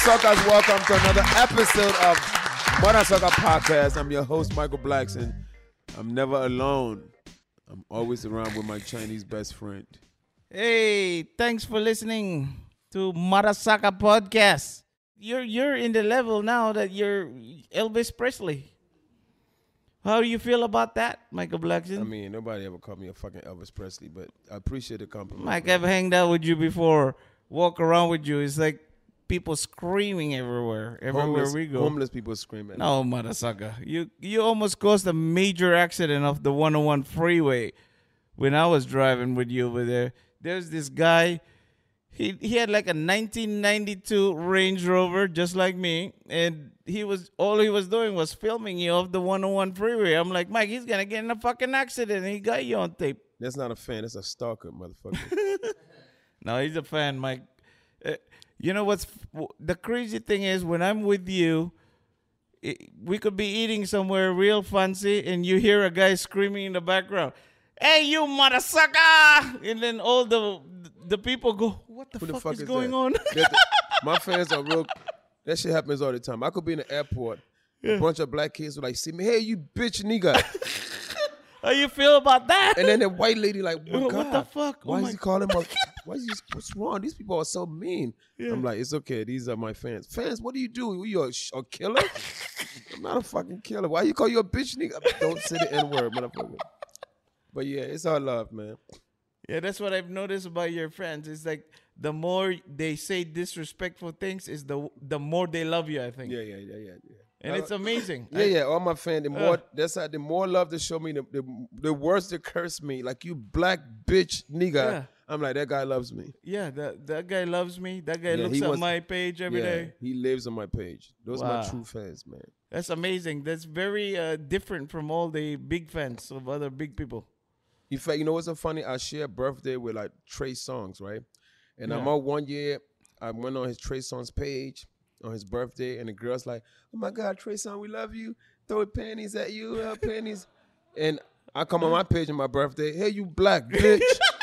Suckers? Welcome to another episode of Mother Sucker Podcast. I'm your host, Michael Blackson. I'm never alone. I'm always around with my Chinese best friend. Hey, thanks for listening to Marasaka Podcast. You're you're in the level now that you're Elvis Presley. How do you feel about that, Michael Blackson? I mean, nobody ever called me a fucking Elvis Presley, but I appreciate the compliment. Mike. I've hanged out with you before. Walk around with you. It's like people screaming everywhere, everywhere homeless, we go. homeless people screaming. No, Marasaka. You you almost caused a major accident off the 101 freeway when I was driving with you over there. There's this guy. He he had like a 1992 Range Rover, just like me, and he was all he was doing was filming you off the 101 freeway. I'm like, Mike, he's gonna get in a fucking accident. And he got you on tape. That's not a fan. That's a stalker, motherfucker. No, he's a fan, Mike. Uh, you know what's the crazy thing is when I'm with you, it, we could be eating somewhere real fancy, and you hear a guy screaming in the background, "Hey, you mother sucker!" And then all the the people go, "What the, fuck, the fuck is, is going that? on?" That- my fans are real. That shit happens all the time. I could be in the airport. A bunch of black kids would like see me. Hey, you bitch nigga. How you feel about that? And then the white lady like, oh, What God, the fuck? Oh Why my- is he calling my? Why is he? What's wrong? These people are so mean. I'm like, it's okay. These are my fans. Fans, what do you do? You a, sh- a killer? I'm not a fucking killer. Why you call you a bitch nigga? Don't say the n word, motherfucker. But yeah, it's all love, man. Yeah, that's what I've noticed about your friends. It's like the more they say disrespectful things, is the the more they love you. I think. Yeah, yeah, yeah, yeah, yeah. And it's amazing. Yeah, yeah. All my fans, the more Uh. that's how the more love they show me, the, the the worse they curse me. Like you black bitch nigga. Yeah. I'm like that guy loves me. Yeah, that that guy loves me. That guy Yeah, looks at my page every day. yeah, he lives on my page. Those are my true fans, man. That's amazing. That's very uh, different from all the big fans of other big people. In fact, you know what's so funny? I share birthday with like Trey Songz, right? And I'm Yeah. on one year, I went on his Trey Songz page on his birthday, and the girl's like, "Oh my God, Trey Song, we love you. Throw panties at you, uh, panties." And I come on my page on my birthday. Hey, you black bitch,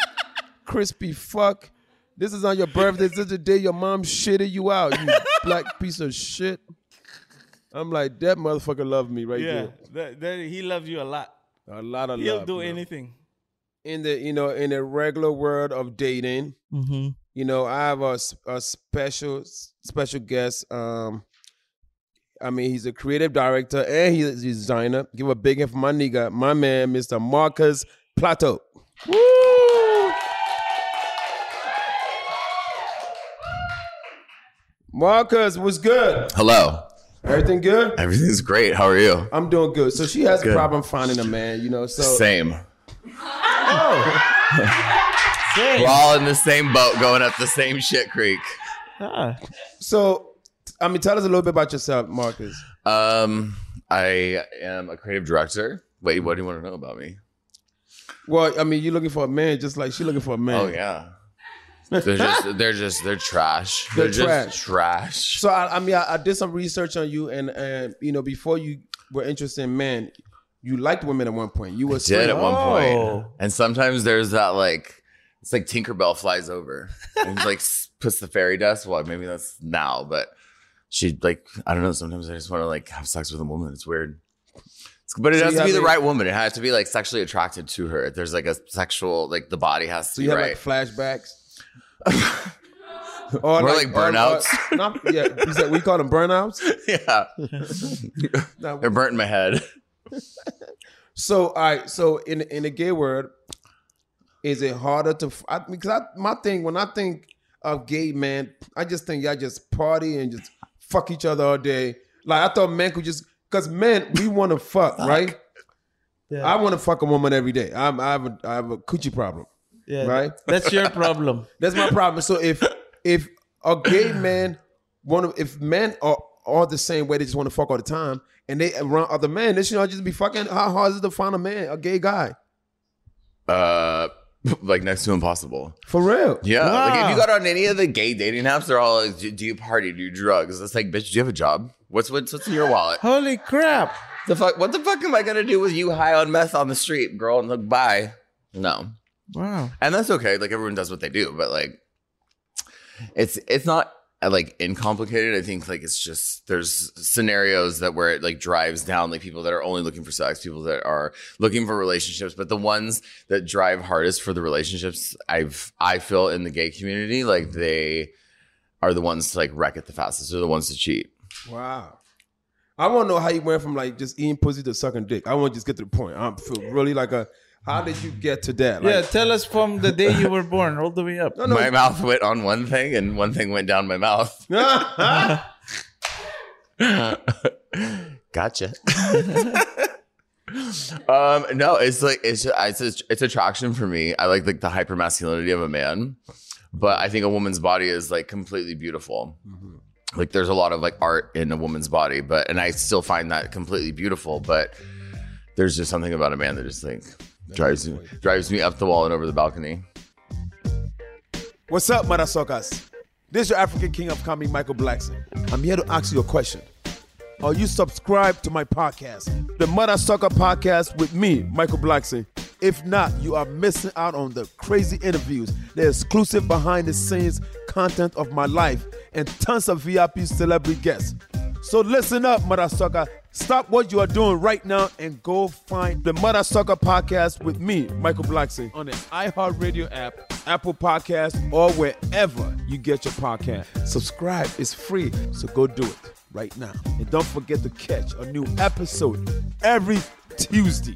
crispy fuck. This is on your birthday. This is the day your mom shitted you out. You black piece of shit. I'm like that motherfucker loved me right yeah, there. that, that, he loves you a lot. A lot of love. He'll love. do man anything. in the you know in the regular world of dating, Mm-hmm. you know, I have a, a special special guest. Um, I mean, he's a creative director and he's a designer. Give a big hand for my nigga, my man, Mr. Marcus Plateau. Woo! Marcus, what's good? Hello. Everything good? Everything's great. How are you? I'm doing good. So she has a problem finding a man, you know. So Same. We're all in the same boat going up the same shit creek. Ah, so I mean, tell us a little bit about yourself, Marcus. Um, I am a creative director. Wait, what do you want to know about me? Well, I mean, you're looking for a man, just like she's looking for a man. Oh yeah. They're just they're just they're trash. They're just trash. trash. So I, I mean, I, I did some research on you, and and you know, before you were interested in men, you liked women at one point. You were did straight- at one Oh. point. And sometimes there's that like it's like Tinkerbell flies over and like puts the fairy dust. Well, maybe that's now, but she like I don't know. Sometimes I just want to like have sex with a woman. It's weird. It's- But it So has to be the right woman. It has to be like sexually attracted to her. There's like a sexual like the body has to So be you have right. like flashbacks. or More like burnouts. or- uh, not- yeah, you said we call them burnouts. yeah, No, they're burnt in my head. So, all right. So, in in the gay word, is it harder to? f- I, because I, my thing when I think of gay men, I just think y'all just party and just fuck each other all day. Like I thought men could just because men we want to fuck, right? Yeah. I want to fuck a woman every day. I'm, I have a I have a coochie problem, yeah. right? That's your problem. That's my problem. So if if a gay man want to, if men are all the same way, they just want to fuck all the time, and they around other men, they should all just be fucking. How hard is it to find a man, a gay guy? Uh, like next to impossible. For real? Yeah, like if you got on any of the gay dating apps, they're all like, "Do do you party? Do you drugs?" It's like, bitch, do you have a job? What's what's what's in your wallet? Holy crap! The fuck? What the fuck am I gonna do with you high on meth on the street, girl? And look, bye. No, Wow. and that's okay. Like everyone does what they do, but like, it's it's not uh, like incomplicated. I think like it's just there's scenarios that where it like drives down like people that are only looking for sex, people that are looking for relationships, but the ones that drive hardest for the relationships, I've I feel in the gay community like they are the ones to like wreck it the fastest. They're the ones to cheat. Wow. I want to know how you went from like just eating pussy to sucking dick. I want to just get to the point. I feel really like a. How did you get to that? Like, yeah, tell us from the day you were born all the way up. no, no. My mouth went on one thing and one thing went down my mouth. gotcha. um, no, it's like it's it's it's attraction for me. I like like the hyper masculinity of a man, but I think a woman's body is like completely beautiful. Like there's a lot of like art in a woman's body, but and I still find that completely beautiful. But there's just something about a man that just like drives me drives me up the wall and over the balcony. What's up, motherfuckers? This is your African King of Comedy, Michael Blackson. I'm here to ask you a question. Are you subscribed to my podcast, the Mother Sucker Podcast with me, Michael Blackson? If not, you are missing out on the crazy interviews, the exclusive behind the scenes content of my life, and tons of VIP celebrity guests. So listen up, Mother Sucker. Stop what you are doing right now and go find the Mother Sucker Podcast with me, Michael Blackson, on the iHeartRadio app, Apple Podcast, or wherever you get your podcast. Subscribe, it's free, so go do it right now. And don't forget to catch a new episode every Tuesday.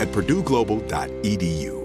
at purdueglobal.edu.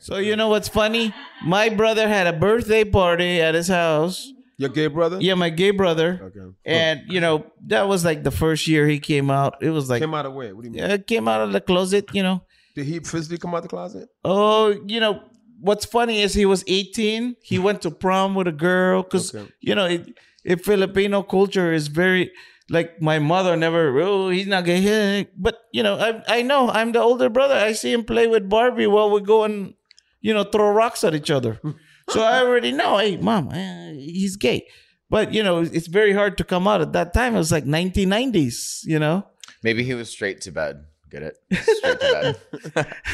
So you know what's funny? My brother had a birthday party at his house. Your gay brother? Yeah, my gay brother. Okay. And you know that was like the first year he came out. It was like Came out of where? What do you mean? yeah, came out of the closet. You know. Did he physically come out the closet? Oh, you know what's funny is he was 18. He went to prom with a girl because Okay. you know it, it Filipino culture is very like my mother never. Oh, he's not gay. But you know I I know I'm the older brother. I see him play with Barbie while we go and you know throw rocks at each other. so I already know. Hey, mom, uh, he's gay. But you know it's very hard to come out at that time. It was like 1990s. You know. Maybe he was straight to bed. Get it? Straight to bed.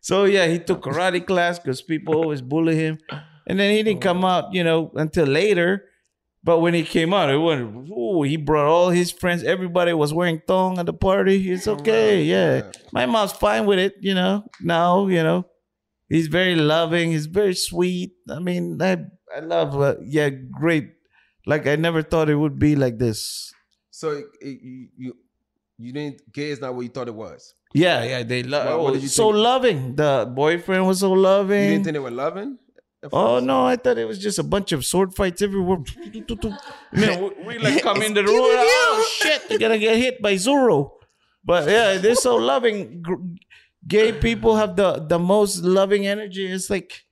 So yeah, he took karate class because people always bully him, and then he didn't come out, you know, until later. But when he came out, it went. Ooh, he brought all his friends. Everybody was wearing thong at the party. It's okay, yeah. My mom's fine with it, you know. Now, you know, he's very loving. He's very sweet. I mean, I I love. Uh, yeah, great. Like I never thought it would be like this. So it, it- you, you you didn't gay is not what you thought it was. Yeah, yeah. They love. What- what so think? loving. The boyfriend was so loving. You didn't think they were loving? At Oh no, I thought it was just a bunch of sword fights everywhere. Man, we, we like come in the room. Oh shit, you're gonna get hit by Zoro. But yeah, they're so loving. Gay people have the the most loving energy. It's like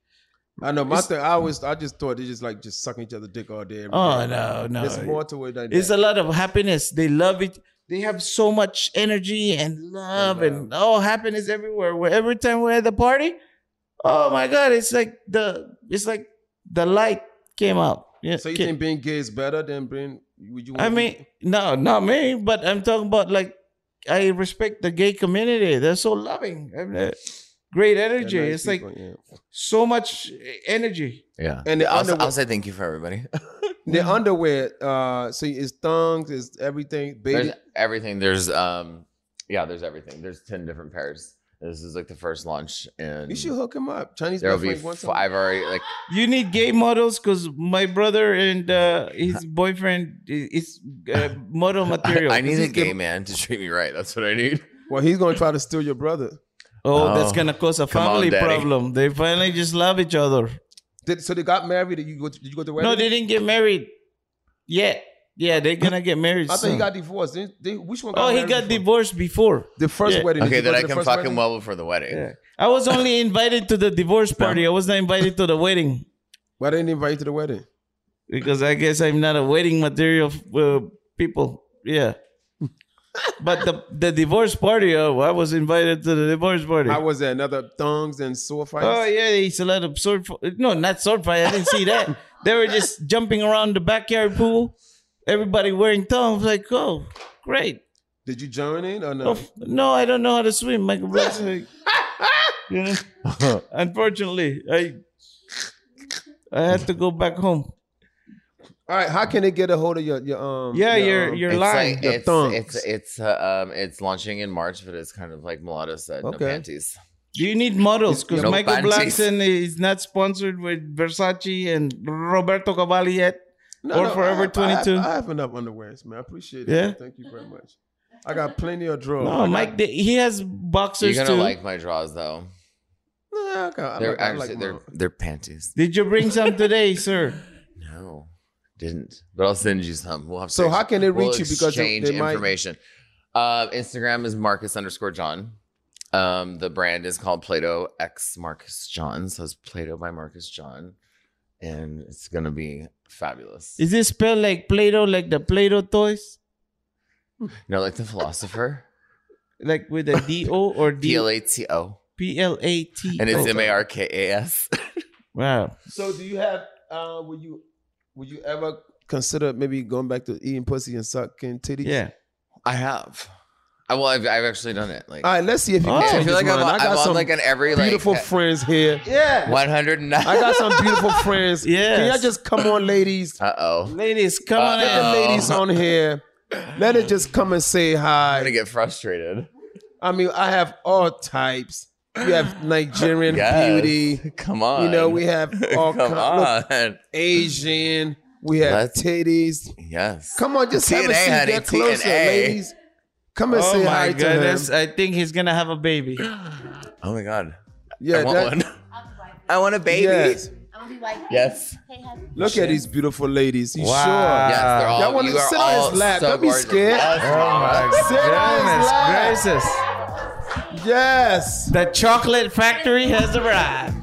I know my thing. I always, I just thought they just like just sucking each other dick all day. every Oh, day. no, no. There's more to it than it's that. a lot of happiness. They love it. They have so much energy and love and oh happiness everywhere. Where every time we're at the party, oh my god, it's like the it's like the light came out. Yeah. so you think being gay is better than being? Would you? I mean, no, not me, but I'm talking about like I respect the gay community. They're so loving. I mean, great energy. nice it's people, like yeah. so much energy. Yeah. And the I'll, underwear- I'll say thank you for everybody. the underwear. Uh, see, it's thongs, it's everything. Baby, There's everything. There's um yeah, there's everything. There's ten different pairs. This is like the first lunch, and you should hook him up. Chinese there'll be girlfriends want f- some. I've already like You need gay models because my brother and uh, his boyfriend i- is uh, model material. I need a gay gay- man to treat me right. That's what I need. Well, he's gonna try to steal your brother. Oh, that's Oh. gonna cause a Come on, family problem. They finally just love each other. Did, so they got married. Did you go? To, did you go to the wedding? No, they didn't get married yet. Yeah, they're gonna get married. I thought soon. he got divorced. They, they, which one? Got Oh, he married got before? divorced before. The first Yeah. wedding. Did Okay, you go then to I the can first fuck wedding? him well before the wedding. Yeah. I was only invited to the divorce party. I was not invited to the wedding Why didn't they invite you to the wedding? because I guess I'm not a wedding material uh, people. Yeah. but the the divorce party, oh, I was invited to the divorce party. How was that? Another thongs and sword fights. Oh yeah, it's a lot of sword. fi- No, not sword fight. I didn't see that. they were just jumping around the backyard pool. Everybody wearing thongs. Like, oh, great. Did you join in or no? Oh, no, I don't know how to swim. Michael Black's you know. Unfortunately, I I had to go back home. All right. How can they get a hold of your your um? Yeah, your um, your It's line. like The it's thongs. it's it's uh, um it's launching in March, but it's kind of like mulatto said, no panties. Do you need models? Because No Michael panties. Blackson is not sponsored with Versace and Roberto Cavalli yet, No, or no, Forever have- I have- 22. I have enough underwears, man. I appreciate it. Yeah? man. Thank you very much. I got plenty of drawers. I no, got- Mike, they- he has boxers You're gonna too. like my drawers though. Nah, I got, They're I actually like they're my- they're panties. Did you bring some today, sir? No, didn't. But I'll send you some. We'll have. So how can they we'll reach you? Because they- exchange they might- information. Uh, Instagram is Marcus underscore John. Um, the brand is called Plato X Marcus John. So it's Plato by Marcus John, and it's gonna be fabulous. Is it spelled like Play-Doh, like the Play-Doh toys, You know, like the philosopher. like with a D O or D P L A T O, P L A T? and it's M A R K A S. Wow. So do you have? Uh, would you would you ever consider maybe going back to eating pussy and sucking titties? Yeah. I have. I well, I've, I've actually done it. Like, All right, let's see if you Oh. can Yeah, I change feel like I'm mind. on- I got I'm on, some like, an every, like, beautiful uh, friends here. Yeah. 109. I got some beautiful friends. Yeah, Can y'all just come on, ladies? Uh oh. Ladies, come on Get the ladies on here. Let it just come and say I'm hi. gonna get frustrated. I mean, I have all types. We have Nigerian Yes. beauty. Come on. You know, we have all Come kind- look, on. Asian. We have Let's- titties. Yes. Come on, just have a TNA, seat. honey, Get closer, TNA. ladies. Come and Oh say my hi goodness! to him. I think he's gonna have a baby. Oh my god. Yeah, I want that- one. I want a baby. Yes. Yes. Look at these beautiful ladies. You Wow. sure? Yes, they're all. Y'all want you to oh are sit on his lap. so Don't be gorgeous. scared. Yes, Oh my Sit on his goodness gracious! Yes. The chocolate factory has arrived.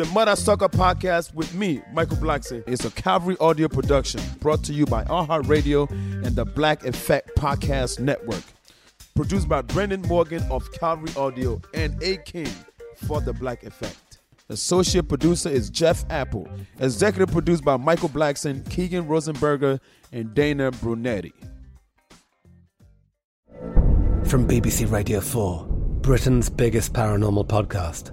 The Mother Sucker Podcast with me, Michael Blackson, It's a Cavalry audio production brought to you by iHeartRadio and the Black Effect Podcast Network. Produced by Brendan Morgan of Cavalry Audio and A King for the Black Effect. Associate producer is Jeff Apple. Executive produced by Michael Blackson, Keegan Rosenberger, and Dana Brunetti. From BBC Radio 4, Britain's biggest paranormal podcast